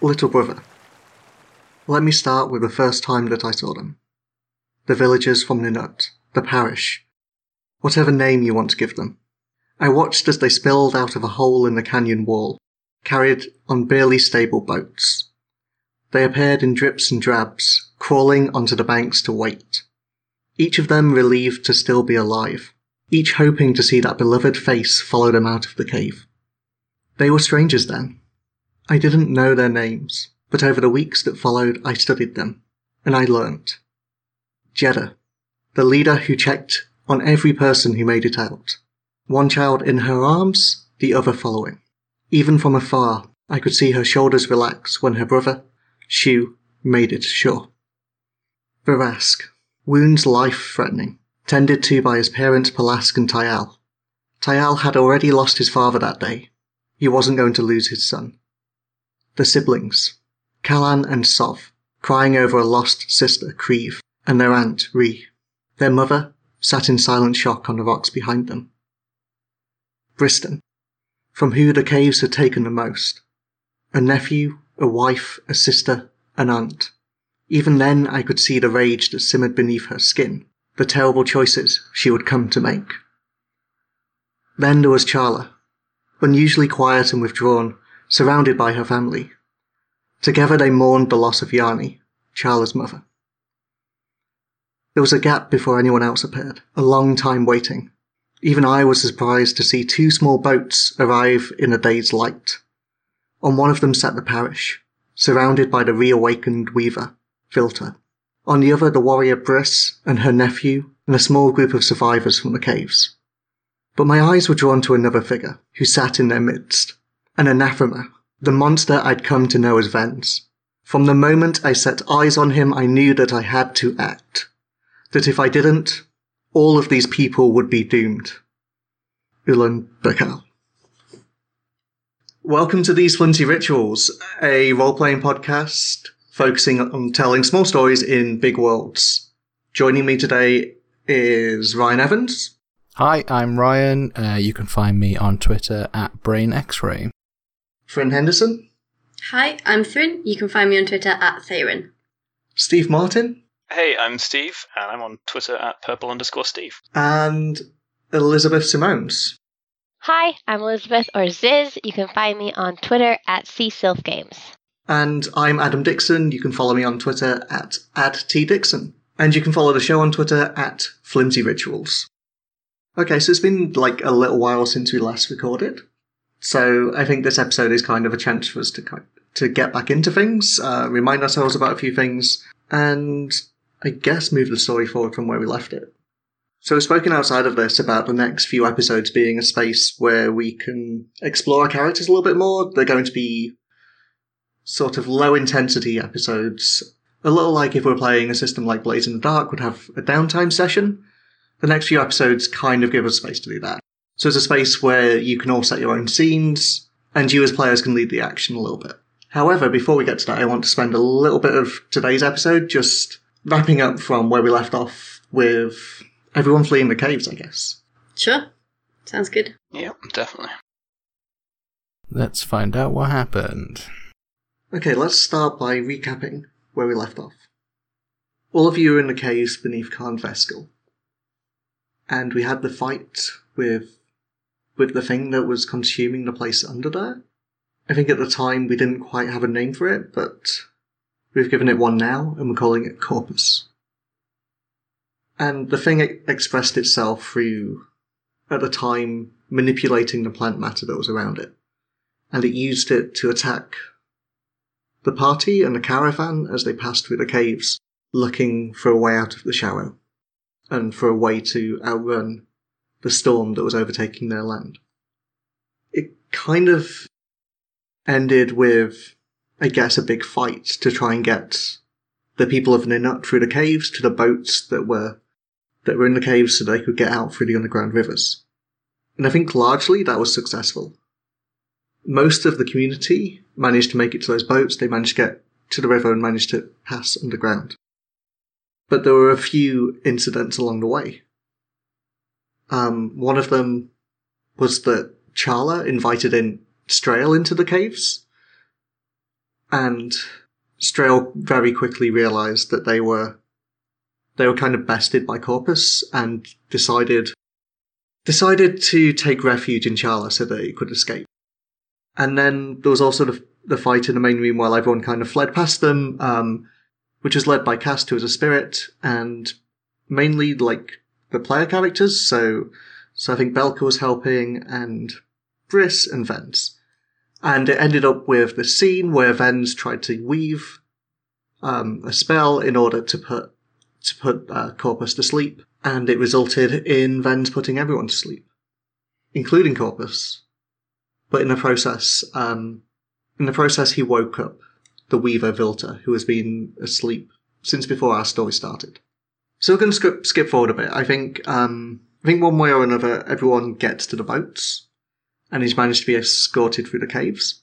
little brother. Let me start with the first time that I saw them. The villagers from Ninut, the parish, whatever name you want to give them. I watched as they spilled out of a hole in the canyon wall, carried on barely stable boats. They appeared in drips and drabs, crawling onto the banks to wait. Each of them relieved to still be alive, each hoping to see that beloved face follow them out of the cave. They were strangers then. I didn't know their names, but over the weeks that followed, I studied them, and I learnt. Jeddah, the leader who checked on every person who made it out. One child in her arms, the other following. Even from afar, I could see her shoulders relax when her brother, Shu, made it sure. Varask, wounds life threatening, tended to by his parents Palask and Tyal. Tyal had already lost his father that day. He wasn't going to lose his son. The siblings, Kalan and Sov, crying over a lost sister, Creve, and their aunt, Ree. Their mother sat in silent shock on the rocks behind them. Briston, from who the caves had taken the most. A nephew, a wife, a sister, an aunt. Even then I could see the rage that simmered beneath her skin, the terrible choices she would come to make. Then there was Charla, unusually quiet and withdrawn, surrounded by her family. Together they mourned the loss of Yanni, Charla's mother. There was a gap before anyone else appeared, a long time waiting. Even I was surprised to see two small boats arrive in a day's light. On one of them sat the parish, surrounded by the reawakened weaver, Vilta. On the other, the warrior Briss and her nephew, and a small group of survivors from the caves. But my eyes were drawn to another figure, who sat in their midst. An anathema, the monster I'd come to know as Vens. From the moment I set eyes on him, I knew that I had to act. That if I didn't, all of these people would be doomed. Ulan Bakal. Welcome to These Flimsy Rituals, a role playing podcast focusing on telling small stories in big worlds. Joining me today is Ryan Evans. Hi, I'm Ryan. Uh, you can find me on Twitter at BrainXray. Thryn Henderson. Hi, I'm Thryn. You can find me on Twitter at Tharon. Steve Martin. Hey, I'm Steve, and I'm on Twitter at purple underscore Steve. And Elizabeth Simones. Hi, I'm Elizabeth or Ziz. You can find me on Twitter at CSilfGames. And I'm Adam Dixon. You can follow me on Twitter at AdTDixon. And you can follow the show on Twitter at Flimsy Rituals. Okay, so it's been like a little while since we last recorded. So I think this episode is kind of a chance for us to to get back into things, uh, remind ourselves about a few things, and I guess move the story forward from where we left it. So we've spoken outside of this about the next few episodes being a space where we can explore our characters a little bit more. They're going to be sort of low intensity episodes. A little like if we're playing a system like Blades in the Dark would have a downtime session. The next few episodes kind of give us space to do that. So it's a space where you can all set your own scenes, and you as players can lead the action a little bit. However, before we get to that, I want to spend a little bit of today's episode just wrapping up from where we left off with everyone fleeing the caves, I guess. Sure. Sounds good. Yeah, definitely. Let's find out what happened. Okay, let's start by recapping where we left off. All of you are in the caves beneath Khan Veskel. And we had the fight with with the thing that was consuming the place under there. I think at the time we didn't quite have a name for it, but we've given it one now, and we're calling it Corpus. And the thing expressed itself through, at the time, manipulating the plant matter that was around it. And it used it to attack the party and the caravan as they passed through the caves, looking for a way out of the shallow, and for a way to outrun the storm that was overtaking their land. It kind of ended with, I guess, a big fight to try and get the people of Ninut through the caves to the boats that were that were in the caves so they could get out through the underground rivers. And I think largely that was successful. Most of the community managed to make it to those boats, they managed to get to the river and managed to pass underground. But there were a few incidents along the way. Um, one of them was that Charla invited in Strail into the caves. and Strail very quickly realized that they were they were kind of bested by Corpus and decided decided to take refuge in Charla so that he could escape. And then there was also the, the fight in the main room while everyone kind of fled past them, um, which was led by Cast, who was a spirit, and mainly like the player characters. So, so I think Belka was helping, and Briss and Vens. And it ended up with the scene where Vens tried to weave um, a spell in order to put to put uh, Corpus to sleep, and it resulted in Vens putting everyone to sleep, including Corpus. But in the process, um, in the process, he woke up the Weaver Vilta, who has been asleep since before our story started. So we're going to skip, skip forward a bit. I think, um, I think one way or another, everyone gets to the boats, and he's managed to be escorted through the caves,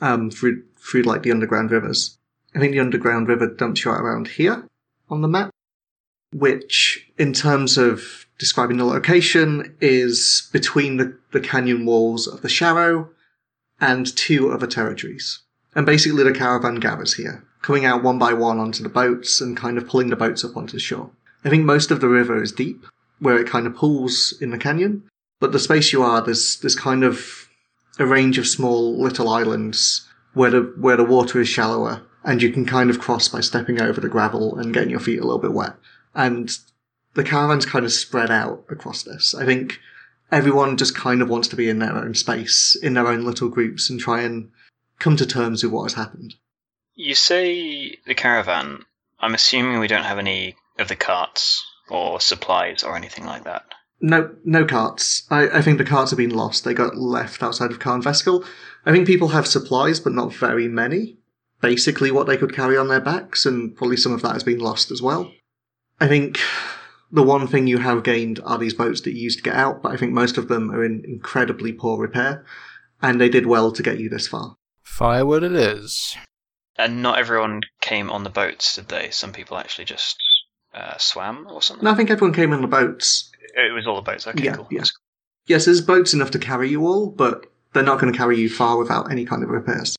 um, through through like the underground rivers. I think the underground river dumps you out around here on the map, which, in terms of describing the location, is between the, the canyon walls of the Sharrow and two other territories. And basically, the caravan gathers here, coming out one by one onto the boats and kind of pulling the boats up onto the shore. I think most of the river is deep, where it kind of pools in the canyon, but the space you are, there's there's kind of a range of small little islands where the where the water is shallower, and you can kind of cross by stepping over the gravel and getting your feet a little bit wet. And the caravan's kind of spread out across this. I think everyone just kind of wants to be in their own space, in their own little groups, and try and come to terms with what has happened. You say the caravan. I'm assuming we don't have any of the carts or supplies or anything like that. No, no carts. I, I think the carts have been lost. They got left outside of Karn Veskel. I think people have supplies, but not very many. Basically, what they could carry on their backs, and probably some of that has been lost as well. I think the one thing you have gained are these boats that you used to get out, but I think most of them are in incredibly poor repair, and they did well to get you this far. Firewood it is. And not everyone came on the boats, did they? Some people actually just uh, swam or something. And I think everyone came on the boats. It was all the boats. Okay, Yeah, cool. yeah. Yes, there's boats enough to carry you all, but they're not going to carry you far without any kind of repairs.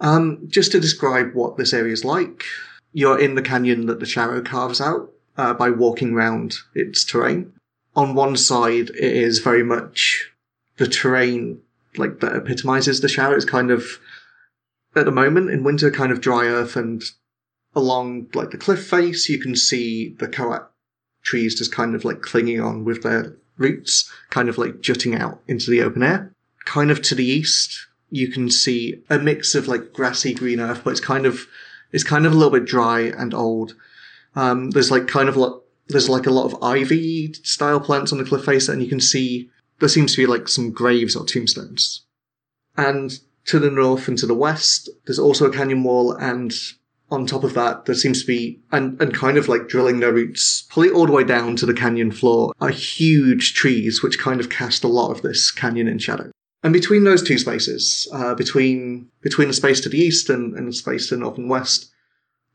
Um, just to describe what this area is like, you're in the canyon that the Sharrow carves out uh, by walking round its terrain. On one side, it is very much the terrain like that epitomizes the Sharrow. It's kind of at the moment in winter, kind of dry earth, and along like the cliff face, you can see the Koat trees just kind of like clinging on with their roots, kind of like jutting out into the open air. Kind of to the east, you can see a mix of like grassy green earth, but it's kind of it's kind of a little bit dry and old. Um, there's like kind of lot there's like a lot of ivy style plants on the cliff face, and you can see there seems to be like some graves or tombstones. And to the north and to the west, there's also a canyon wall, and on top of that, there seems to be, and, and kind of like drilling their roots, probably all the way down to the canyon floor, are huge trees which kind of cast a lot of this canyon in shadow. And between those two spaces, uh, between between the space to the east and, and the space to the north and west,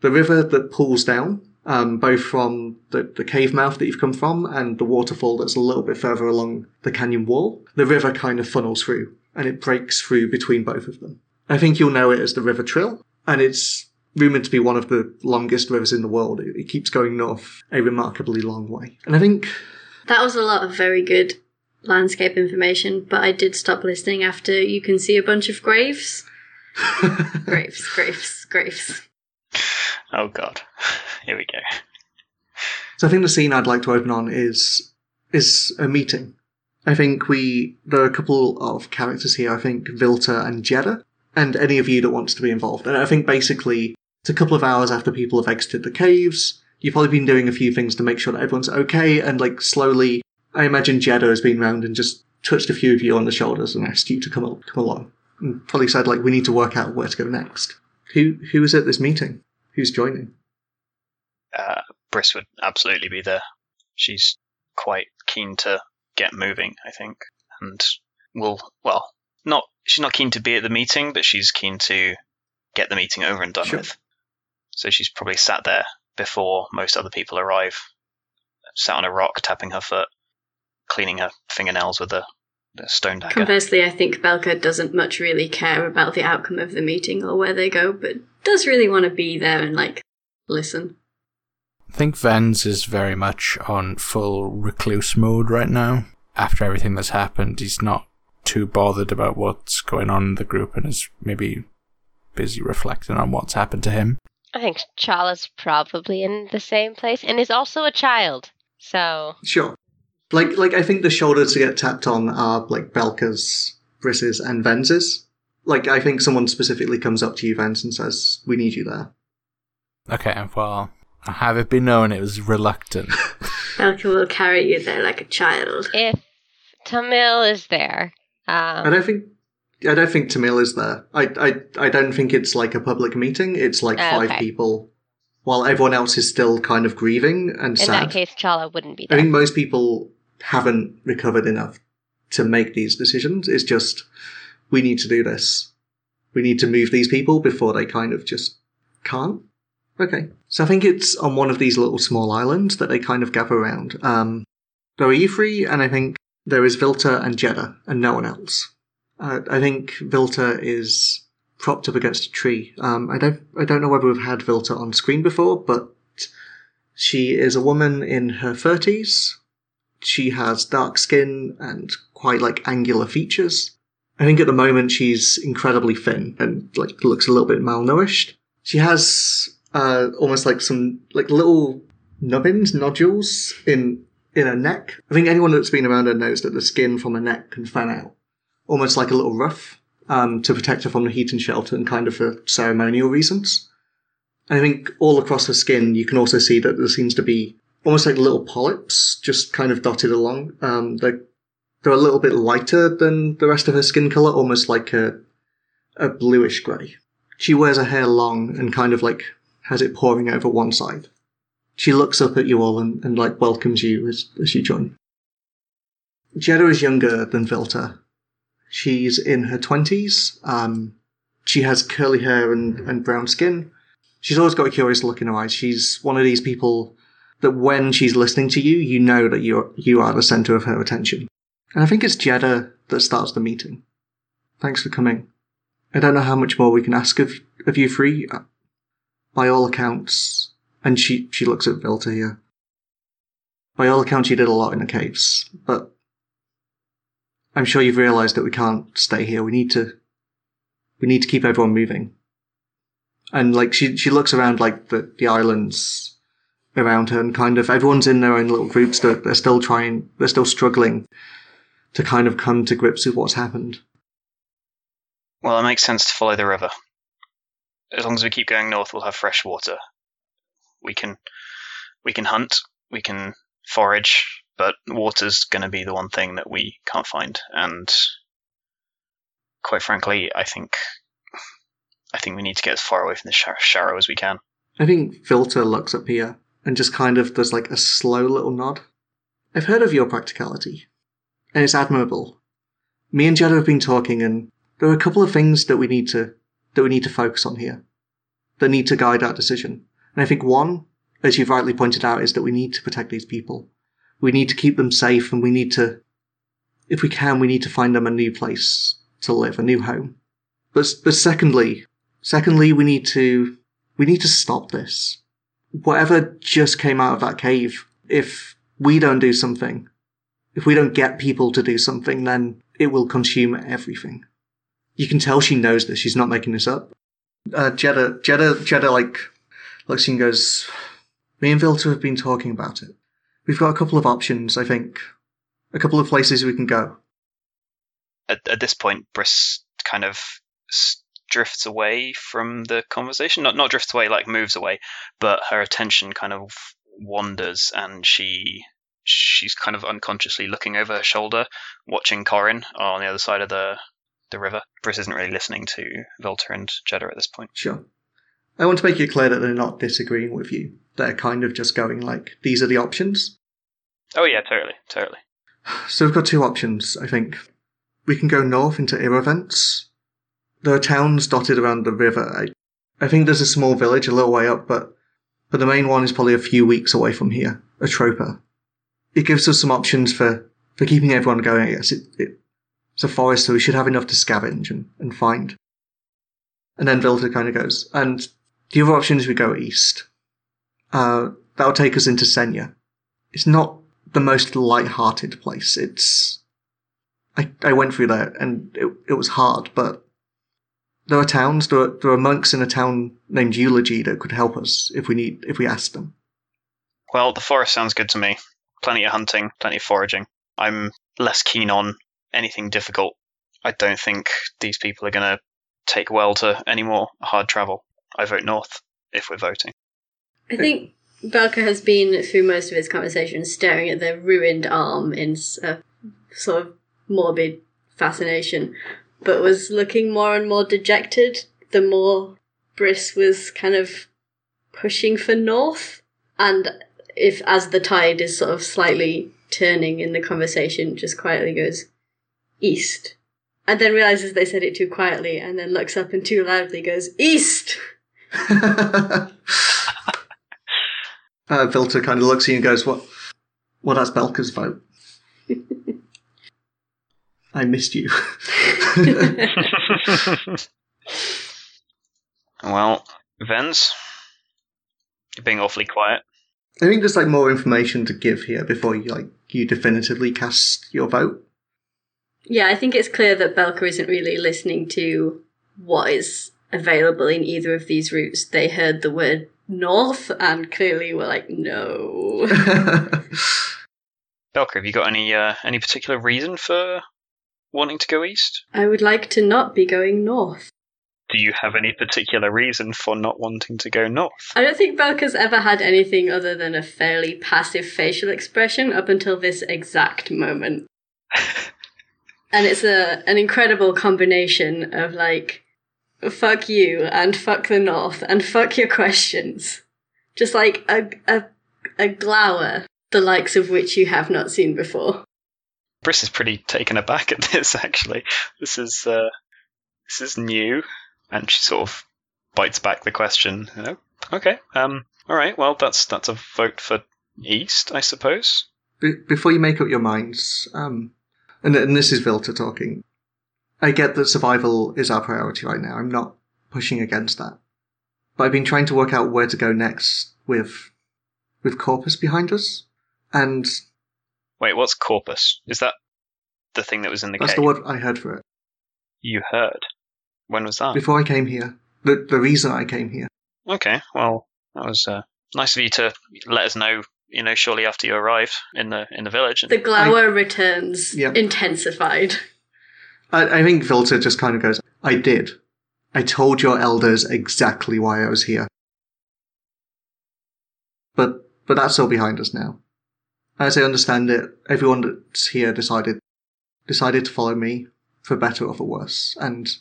the river that pulls down, um, both from the, the cave mouth that you've come from and the waterfall that's a little bit further along the canyon wall, the river kind of funnels through and it breaks through between both of them. I think you'll know it as the River Trill, and it's rumored to be one of the longest rivers in the world. It, it keeps going north a remarkably long way. And I think That was a lot of very good landscape information, but I did stop listening after you can see a bunch of graves. graves, graves, graves. Oh god. Here we go. So I think the scene I'd like to open on is is a meeting. I think we there are a couple of characters here. I think Vilta and Jeddah, and any of you that wants to be involved. And I think basically it's a couple of hours after people have exited the caves. You've probably been doing a few things to make sure that everyone's okay, and like slowly, I imagine Jeddah has been round and just touched a few of you on the shoulders and asked you to come al- come along. And probably said like we need to work out where to go next. Who who is at this meeting? Who's joining? Uh, Briss would absolutely be there. She's quite keen to get moving, I think, and will well not. She's not keen to be at the meeting, but she's keen to get the meeting over and done Sure. with. So she's probably sat there before most other people arrive, sat on a rock, tapping her foot, cleaning her fingernails with a the stone dagger. Conversely, I think Belka doesn't much really care about the outcome of the meeting or where they go, but does really want to be there and like listen. I think Vens is very much on full recluse mode right now. After everything that's happened, he's not too bothered about what's going on in the group and is maybe busy reflecting on what's happened to him. I think Charla's probably in the same place and is also a child. So Sure. Like, like I think the shoulders to get tapped on are like Belka's, Briss's, and Vens's. Like, I think someone specifically comes up to you, Vens, and says, "We need you there." Okay, well, have it been known it was reluctant. Belka will carry you there like a child. if Tamil is there, I um, don't think. I don't think Tamil is there. I, I, I don't think it's like a public meeting. It's like five Okay. people, while everyone else is still kind of grieving and in sad. that case, Charla wouldn't be I think most people haven't recovered enough to make these decisions. It's just we need to do this. We need to move these people before they kind of just can't. Okay. So I think it's on one of these little small islands that they kind of gather around. Um, there are Euphry, and I think there is Vilta and Jeddah, and no one else. Uh, I think Vilta is propped up against a tree. Um, I don't, I don't know whether we've had Vilta on screen before, but she is a woman in her thirties. She has dark skin and quite like angular features. I think at the moment she's incredibly thin and like looks a little bit malnourished. She has uh, almost like some like little nubbins, nodules in in her neck. I think anyone that's been around her knows that the skin from her neck can fan out, almost like a little ruff, um, to protect her from the heat and shelter and kind of for ceremonial reasons. I think all across her skin, you can also see that there seems to be almost like little polyps just kind of dotted along. Um, they're, they're a little bit lighter than the rest of her skin color, almost like a, a bluish grey. She wears her hair long and kind of like has it pouring over one side. She looks up at you all and, and like welcomes you as, as you join. Jeddah is younger than Vilta. She's in her twenties. Um, she has curly hair and, and brown skin. She's always got a curious look in her eyes. She's one of these people that when she's listening to you, you know that you're you are the center of her attention. And I think it's Jeddah that starts the meeting. Thanks for coming. I don't know how much more we can ask of of you three. Uh, By all accounts, and she she looks at Vilta here. By all accounts, you did a lot in the caves, but I'm sure you've realised that we can't stay here. We need to we need to keep everyone moving. And like she she looks around like the the islands around her and kind of everyone's in their own little groups that they're still trying they're still struggling to kind of come to grips with what's happened. Well, it makes sense to follow the river. As long as we keep going north, we'll have fresh water. We can we can hunt, we can forage, but water's going to be the one thing that we can't find. And quite frankly, I think I think we need to get as far away from the Shar- as we can. I think Vilta looks up here and just kind of does like a slow little nod. I've heard of your practicality, and it's admirable. Me and Jeddah have been talking, and there are a couple of things that we need to that we need to focus on here, that need to guide our decision. And I think one, as you've rightly pointed out, is that we need to protect these people. We need to keep them safe, and we need to, if we can, we need to find them a new place to live, a new home. But but secondly, secondly, we need to we need to stop this. Whatever just came out of that cave, if we don't do something, if we don't get people to do something, then it will consume everything. You can tell she knows this. She's not making this up. Uh, Jeddah, Jeddah, Jeddah, like, looks and goes, me and Vilta have been talking about it. We've got a couple of options, I think. A couple of places we can go. At, at this point, Briss kind of drifts away from the conversation. Not not drifts away, like moves away, but her attention kind of wanders, and she she's kind of unconsciously looking over her shoulder, watching Corin on the other side of the the river. Briss isn't really listening to Vilta and Jeddah at this point. Sure. I want to make it clear that they're not disagreeing with you. They're kind of just going like, these are the options. Oh yeah, totally, totally. So we've got two options, I think. We can go north into Irrevents. There are towns dotted around the river. I, I think there's a small village a little way up, but, but the main one is probably a few weeks away from here, Atropa. It gives us some options for, for keeping everyone going, I guess. It, it, it's a forest, so we should have enough to scavenge and, and find. And then Vilta kind of goes, and the other option is we go east. Uh, that'll take us into Senya. It's not the most light-hearted place. It's I, I went through there and it, it was hard, but there are towns, there are, there are monks in a town named Eulogy that could help us if we need, if we asked them. Well, the forest sounds good to me. Plenty of hunting, plenty of foraging. I'm less keen on anything difficult. I don't think these people are going to take well to any more hard travel. I vote north if we're voting. I think Belka has been through most of his conversation staring at the ruined arm in a uh, sort of morbid fascination, but was looking more and more dejected the more Briss was kind of pushing for north. And if, as the tide is sort of slightly turning in the conversation, just quietly goes east. And then realizes they said it too quietly and then looks up and too loudly goes east. uh, Vilta kind of looks at you and goes, "What? Well, that's Belka's vote." I missed you. well, Vens, you're being awfully quiet. I think there's like more information to give here before you like you definitively cast your vote. Yeah, I think it's clear that Belka isn't really listening to what is available in either of these routes. They heard the word north and clearly were like, no. Belka, have you got any uh, any particular reason for wanting to go east? I would like to not be going north. Do you have any particular reason for not wanting to go north? I don't think Belka's ever had anything other than a fairly passive facial expression up until this exact moment. and it's a an incredible combination of like fuck you and fuck the north and fuck your questions. Just like a a a glower, the likes of which you have not seen before. Briss is pretty taken aback at this. Actually, this is uh, this is new, and she sort of bites back the question. You know, okay, um, all right. Well, that's that's a vote for east, I suppose. Be- before you make up your minds, um, and, and this is Vilta talking, I get that survival is our priority right now. I'm not pushing against that. But I've been trying to work out where to go next with, with Corpus behind us. And Wait, what's corpus? Is that the thing that was in the that's cave? the word I heard for it. You heard. When was that? Before I came here. The, the reason I came here. Okay, well, that was uh, nice of you to let us know. You know, shortly after you arrived in the in the village. The glower returns Yep. intensified. I, I think Vilta just kind of goes, I did. I told your elders exactly why I was here. But, but that's all behind us now. As I understand it, everyone that's here decided, decided to follow me, for better or for worse, and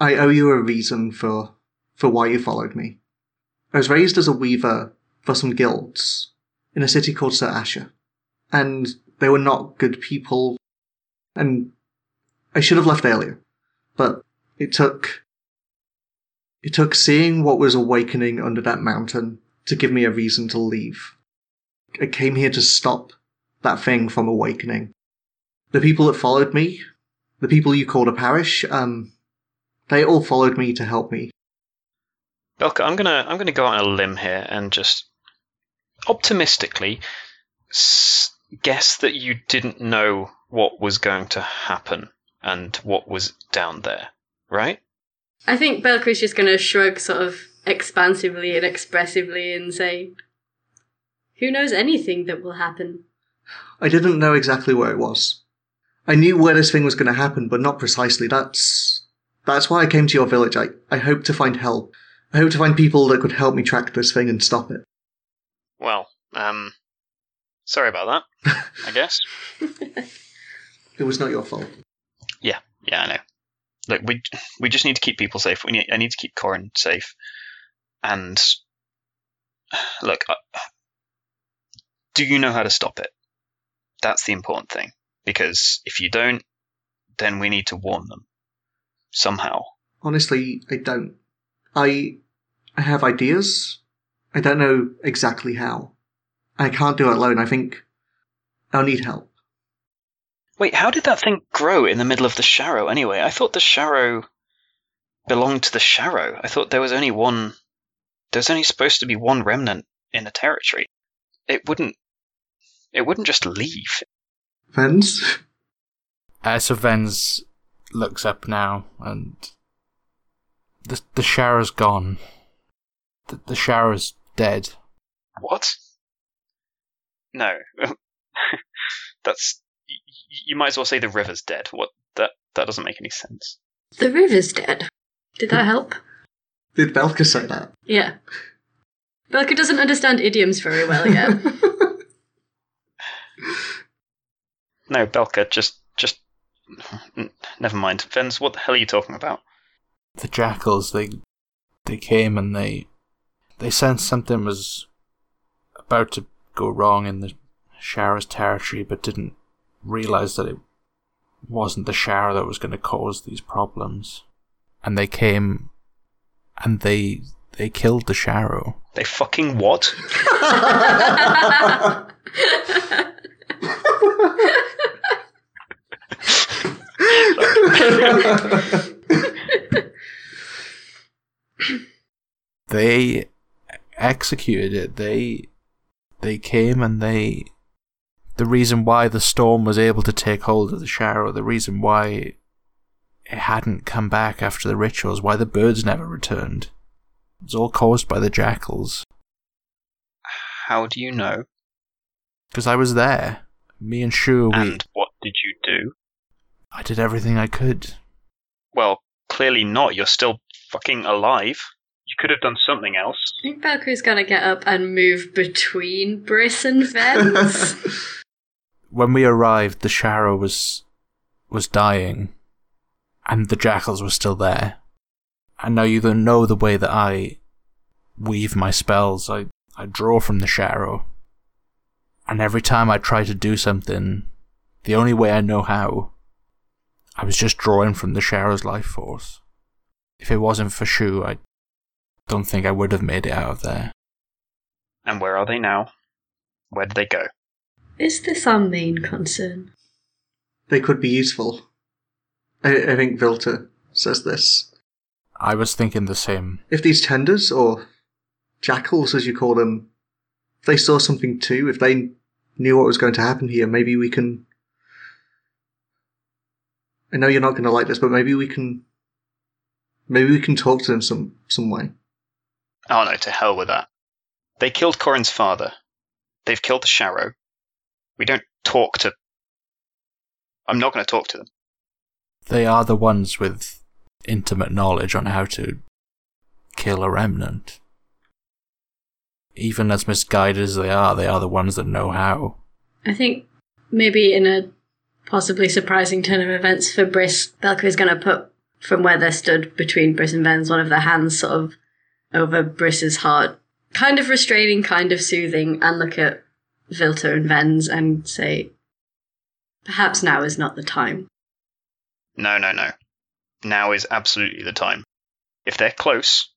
I owe you a reason for, for why you followed me. I was raised as a weaver for some guilds in a city called Sir Asher, and they were not good people, and I should have left earlier, but it took it took seeing what was awakening under that mountain to give me a reason to leave. I came here to stop that thing from awakening. The people that followed me, the people you called a parish, um, they all followed me to help me. Belka, I'm gonna I'm gonna go on a limb here and just optimistically s- guess that you didn't know what was going to happen and what was down there, right? I think Belka's just going to shrug sort of expansively and expressively and say, Who knows anything that will happen? I didn't know exactly where it was. I knew where this thing was going to happen, but not precisely. That's that's why I came to your village. I, I hope to find help. I hope to find people that could help me track this thing and stop it. Well, um, sorry about that. I guess. It was not your fault. Yeah, I know. Look, we we just need to keep people safe. We need I need to keep Corin safe, and look, do you know how to stop it? That's the important thing. Because if you don't, then we need to warn them somehow. Honestly, I don't. I I have ideas. I don't know exactly how. I can't do it alone. I think I'll need help. Wait, how did that thing grow in the middle of the Sharrow anyway? I thought the Sharrow belonged to the Sharrow. I thought there was only one. There's only supposed to be one remnant in the territory. It wouldn't. It wouldn't just leave. Vens? Uh, so Vens looks up now, and the the Sharrow's gone. The, the Sharrow's dead. What? No, that's. Y- y- You might as well say the river's dead. What? That that doesn't make any sense. The river's dead. Did that help? Did Belka say that? Yeah. Belka doesn't understand idioms very well yet. No, Belka, just just. n- Never mind. Vens, what the hell are you talking about? The jackals they they came and they they sensed something was about to go wrong in the Sharrow's territory, but didn't realize that it wasn't the Sharrow that was going to cause these problems. And they came and they they killed the Sharrow. They fucking what? They executed it. They they came and they the reason why the storm was able to take hold of the Sharrow, the reason why it hadn't come back after the rituals, why the birds never returned. It was all caused by the jackals. How do you know? Because I was there. Me and Shu, we And what did you do? I did everything I could. Well, clearly not. You're still fucking alive. You could have done something else. I think Valkyrie's gonna get up and move between Briss and Vens. When we arrived, the Sharrow was was dying, and the jackals were still there. And now you don't know the way that I weave my spells. I I draw from the Sharrow, and every time I try to do something, the only way I know how, I was just drawing from the Sharrow's life force. If it wasn't for Shu, I don't think I would have made it out of there. And where are they now? Where did they go? Is this our main concern? they could be useful. I, I think Vilta says this. I was thinking the same. If these tenders, or jackals as you call them, if they saw something too, if they knew what was going to happen here, maybe we can. I know you're not going to like this, but maybe we can. Maybe we can talk to them some some way. Oh no, to hell with that. They killed Corin's father. They've killed the Sharrow. We don't talk to. I'm not going to talk to them. They are the ones with intimate knowledge on how to kill a remnant. Even as misguided as they are, they are the ones that know how. I think maybe in a possibly surprising turn of events for Briss, is gonna put from where they stood between Briss and Vens one of their hands sort of over Briss's heart, kind of restraining, kind of soothing, and look at Vilta and Vens and say, Perhaps now is not the time. No, no, no. Now is absolutely the time. If they're close,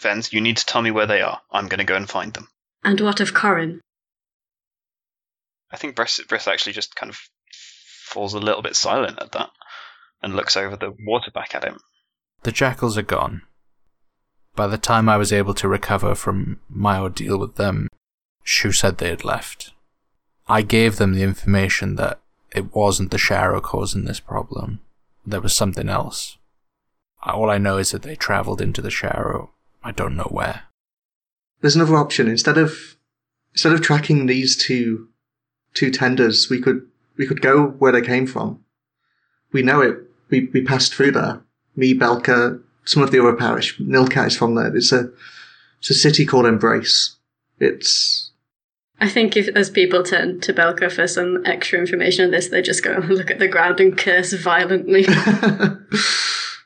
Vens, you need to tell me where they are. I'm going to go and find them. And what of Corin? I think Briss, Briss actually just kind of falls a little bit silent at that and looks over the water back at him. The jackals are gone. By the time I was able to recover from my ordeal with them, Shu said they had left. I gave them the information that it wasn't the Sharrow causing this problem. There was something else. All I know is that they travelled into the Sharrow. I don't know where. There's another option. Instead of instead of tracking these two two tenders, we could we could go where they came from. We know it. We we passed through there. Me, Belka, some of the other parish. Nilka is from there. It's a it's a city called Embrace. It's I think if as people turn to Belka for some extra information on this, they just go and look at the ground and curse violently.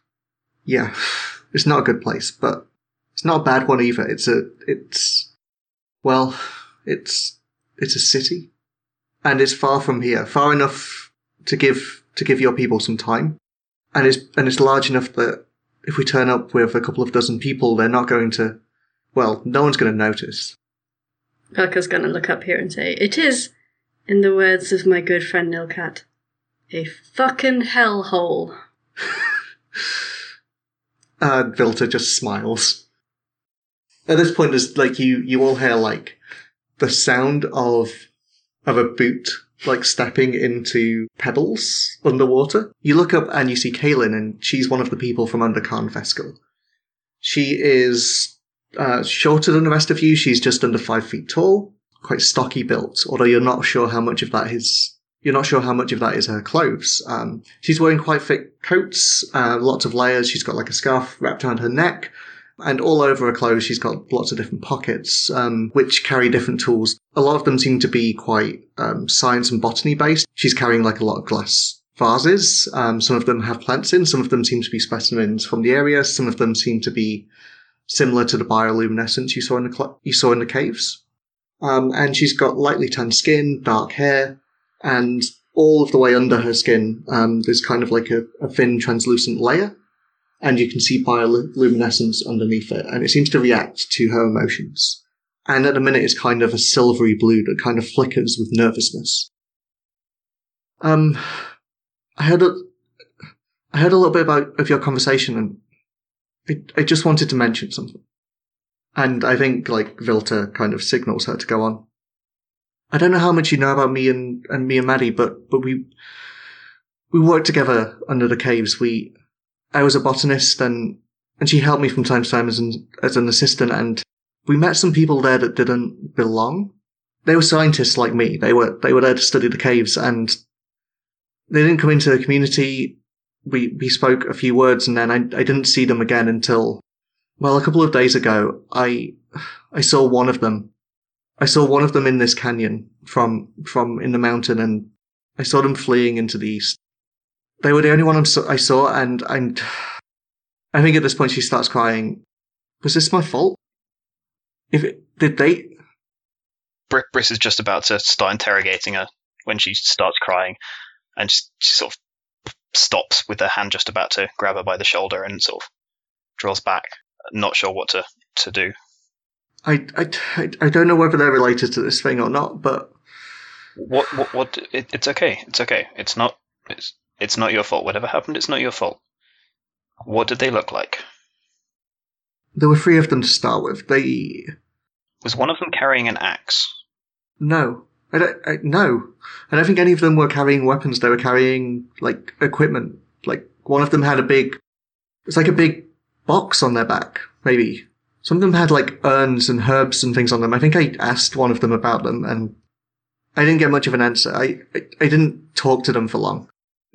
yeah, it's not a good place, but it's not a bad one either. It's a it's well, it's it's a city, and it's far from here, far enough to give to give your people some time, and it's and it's large enough that if we turn up with a couple of dozen people, they're not going to. Well, no one's going to notice. Belka's gonna look up here and say, It is, in the words of my good friend Nilkat, A fucking hellhole. Uh, Vilta just smiles. At this point, there's like you, you all hear like the sound of of a boot like stepping into pebbles underwater. You look up and you see Kaylin, and she's one of the people from under Khan Veskel. She is uh, shorter than the rest of you. She's just under five feet tall, quite stocky built. Although you're not sure how much of that is you're not sure how much of that is her clothes. Um, she's wearing quite thick coats, uh, lots of layers. She's got like a scarf wrapped around her neck. And all over her clothes, she's got lots of different pockets, um, which carry different tools. A lot of them seem to be quite um, science and botany based. She's carrying like a lot of glass vases. Um, some of them have plants in. Some of them seem to be specimens from the area. Some of them seem to be similar to the bioluminescence you saw in the cl- you saw in the caves. Um, and she's got lightly tanned skin, dark hair, and all of the way under her skin, um, there's kind of like a, a thin translucent layer, and you can see bioluminescence underneath it, and it seems to react to her emotions. And at the minute, it's kind of a silvery blue that kind of flickers with nervousness. Um, I heard a, I heard a little bit about of your conversation, and I, I just wanted to mention something. And I think like Vilta kind of signals her to go on. I don't know how much you know about me and, and me and Maddie, but, but we, we worked together under the caves. We, I was a botanist and, and she helped me from time to time as an, as an assistant and we met some people there that didn't belong. They were scientists like me. They were, they were there to study the caves and they didn't come into the community. We, we spoke a few words and then I, I didn't see them again until, well, a couple of days ago, I, I saw one of them I saw one of them in this canyon from from in the mountain, and I saw them fleeing into the east. They were the only one I saw, and I'm. I think at this point she starts crying. Was this my fault? If it, did they? Br- Briss is just about to start interrogating her when she starts crying, and she sort of stops with her hand just about to grab her by the shoulder and sort of draws back, not sure what to to do. I, I, I don't know whether they're related to this thing or not, but what what what? It, it's okay. It's okay. It's not. It's it's not your fault. Whatever happened, it's not your fault. What did they look like? There were three of them to start with. They was one of them carrying an axe. No, I don't. I, no, I don't think any of them were carrying weapons. They were carrying like equipment. Like one of them had a big. It's like a big box on their back, maybe some of them had like urns and herbs and things on them. I think I asked one of them about them and I didn't get much of an answer. I, I, I didn't talk to them for long.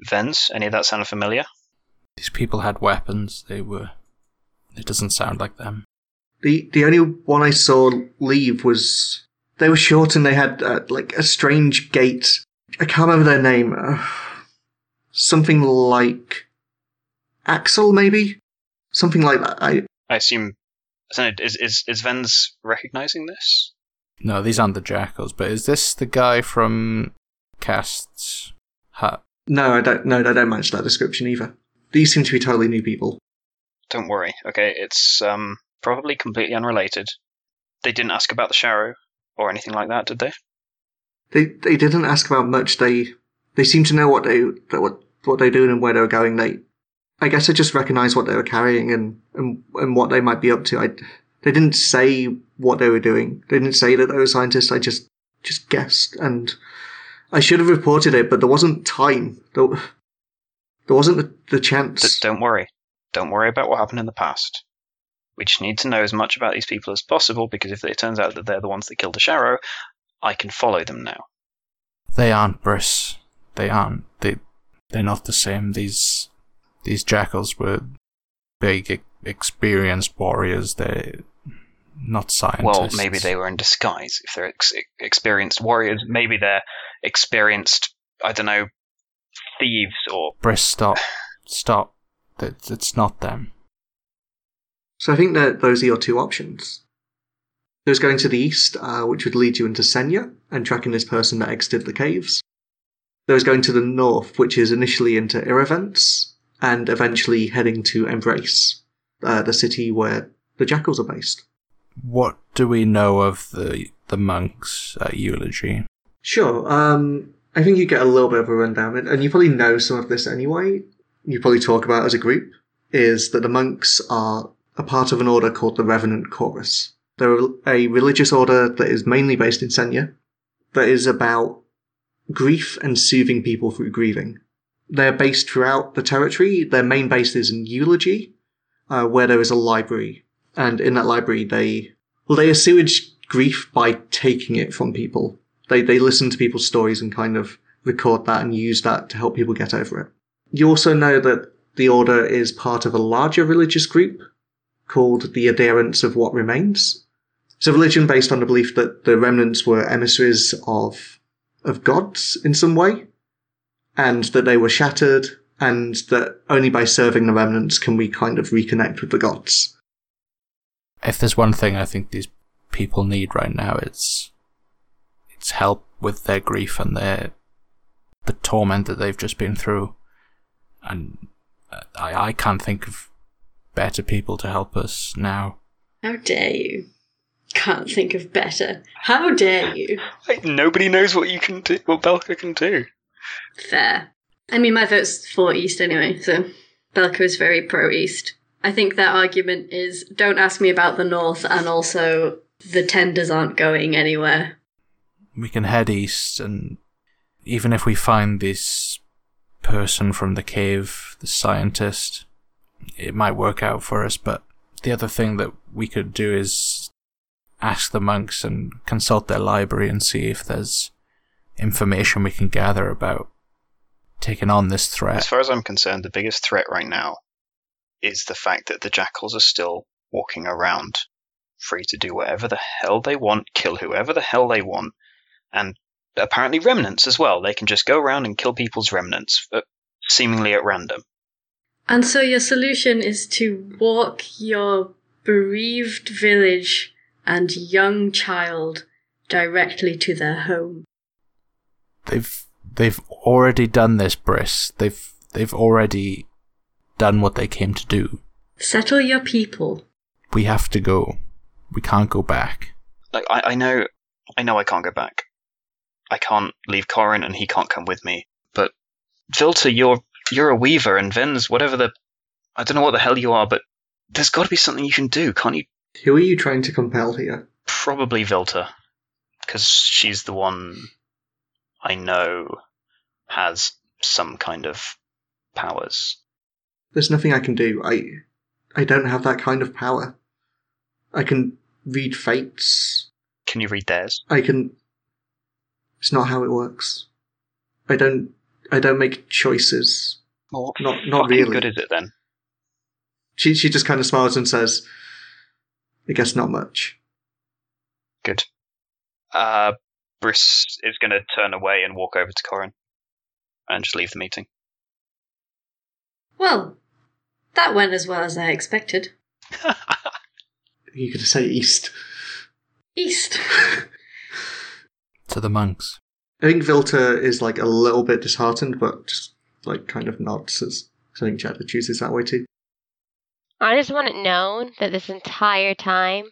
Vens, any of that sound familiar? These people had weapons. They were. It doesn't sound like them. The the only one I saw leave was they were short and they had uh, like a strange gait. I can't remember their name. Uh, something like Axel, maybe something like that. I I assume is is is Vens recognizing this? No, these aren't the jackals. But is this the guy from Cast's hut? No, I don't. No, they don't match that description either. These seem to be totally new people. Don't worry. Okay, it's um probably completely unrelated. They didn't ask about the Sharrow or anything like that, did they? They they didn't ask about much. They they seemed to know what they what what they're doing and where they were going. They I guess I just recognized what they were carrying and, and, and what they might be up to. I, they didn't say what they were doing. They didn't say that they were scientists. I just, just guessed. And I should have reported it, but there wasn't time. There, there wasn't the, the chance. don't worry. Don't worry about what happened in the past. We just need to know as much about these people as possible because if it turns out that they're the ones that killed the Sharrow, I can follow them now. They aren't, Briss. They aren't. They, they're not the same. These these jackals were big, experienced warriors. They're not scientists. Well, maybe they were in disguise. If they're ex- experienced warriors, maybe they're experienced, I don't know, thieves or. Briss, stop. stop. It's not them. So I think that those are your two options. There's going to the east, uh, which would lead you into Senya and tracking this person that exited the caves. There's going to the north, which is initially into Iravents, and eventually heading to Embrace, uh, the city where the jackals are based. What do we know of the the monks' uh, eulogy? Sure. Um, I think you get a little bit of a rundown, and- and you probably know some of this anyway. You probably talk about as a group is that the monks are a part of an order called the Revenant Chorus. They're a religious order that is mainly based in Senya, that is about grief and soothing people through grieving. They're based throughout the territory. Their main base is in Eulogy, uh, where there is a library, and in that library they well they assuage grief by taking it from people. They they listen to people's stories and kind of record that and use that to help people get over it. You also know that the order is part of a larger religious group called the Adherents of What Remains. It's a religion based on the belief that the remnants were emissaries of of gods in some way, and that they were shattered, and that only by serving the remnants can we kind of reconnect with the gods. If there's one thing I think these people need right now, it's it's help with their grief and their the torment that they've just been through. And I I can't think of better people to help us now. How dare you? Can't think of better. How dare you? Like, nobody knows what you can do, what Belka can do. Fair. I mean, my vote's for East anyway, so Belka is very pro East. I think their argument is don't ask me about the North, and also the tenders aren't going anywhere. We can head east, and even if we find this person from the cave, the scientist, it might work out for us. But the other thing that we could do is ask the monks and consult their library and see if there's information we can gather about taking on this threat. As far as I'm concerned, the biggest threat right now is the fact that the jackals are still walking around, free to do whatever the hell they want, kill whoever the hell they want, and apparently remnants as well. They can just go around and kill people's remnants, uh, seemingly at random. And so your solution is to walk your bereaved village and young child directly to their home. They've they've already done this, Briss. They've they've already done what they came to do. Settle your people. We have to go. We can't go back. Like I, I know, I know I can't go back. I can't leave Corin, and he can't come with me. But Vilta, you're you're a weaver, and Vens whatever the I don't know what the hell you are, but there's got to be something you can do, can't you? Who are you trying to compel here? Probably Vilta, because she's the one I know has some kind of powers. There's nothing I can do. I I don't have that kind of power. I can read fates. Can you read theirs? I can It's not how it works. I don't I don't make choices. Well, Not not really. good is it then? She she just kind of smiles and says, I guess not much. Good. Uh, Briss is going to turn away and walk over to Corin and just leave the meeting. Well, that went as well as I expected. You could say east. East. To the monks. I think Vilta is like a little bit disheartened, but just like kind of nods as I think Cheddar chooses that way too. I just want it known that this entire time,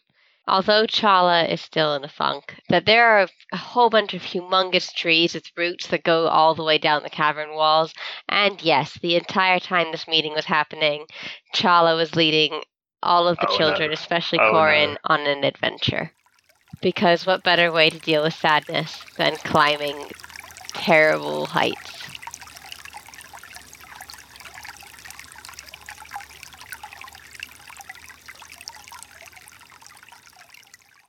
although Charla is still in a funk, that there are a whole bunch of humongous trees with roots that go all the way down the cavern walls. And yes, the entire time this meeting was happening, Charla was leading all of the Oh, no. children, especially Oh, Corin, no. on an adventure. Because what better way to deal with sadness than climbing terrible heights?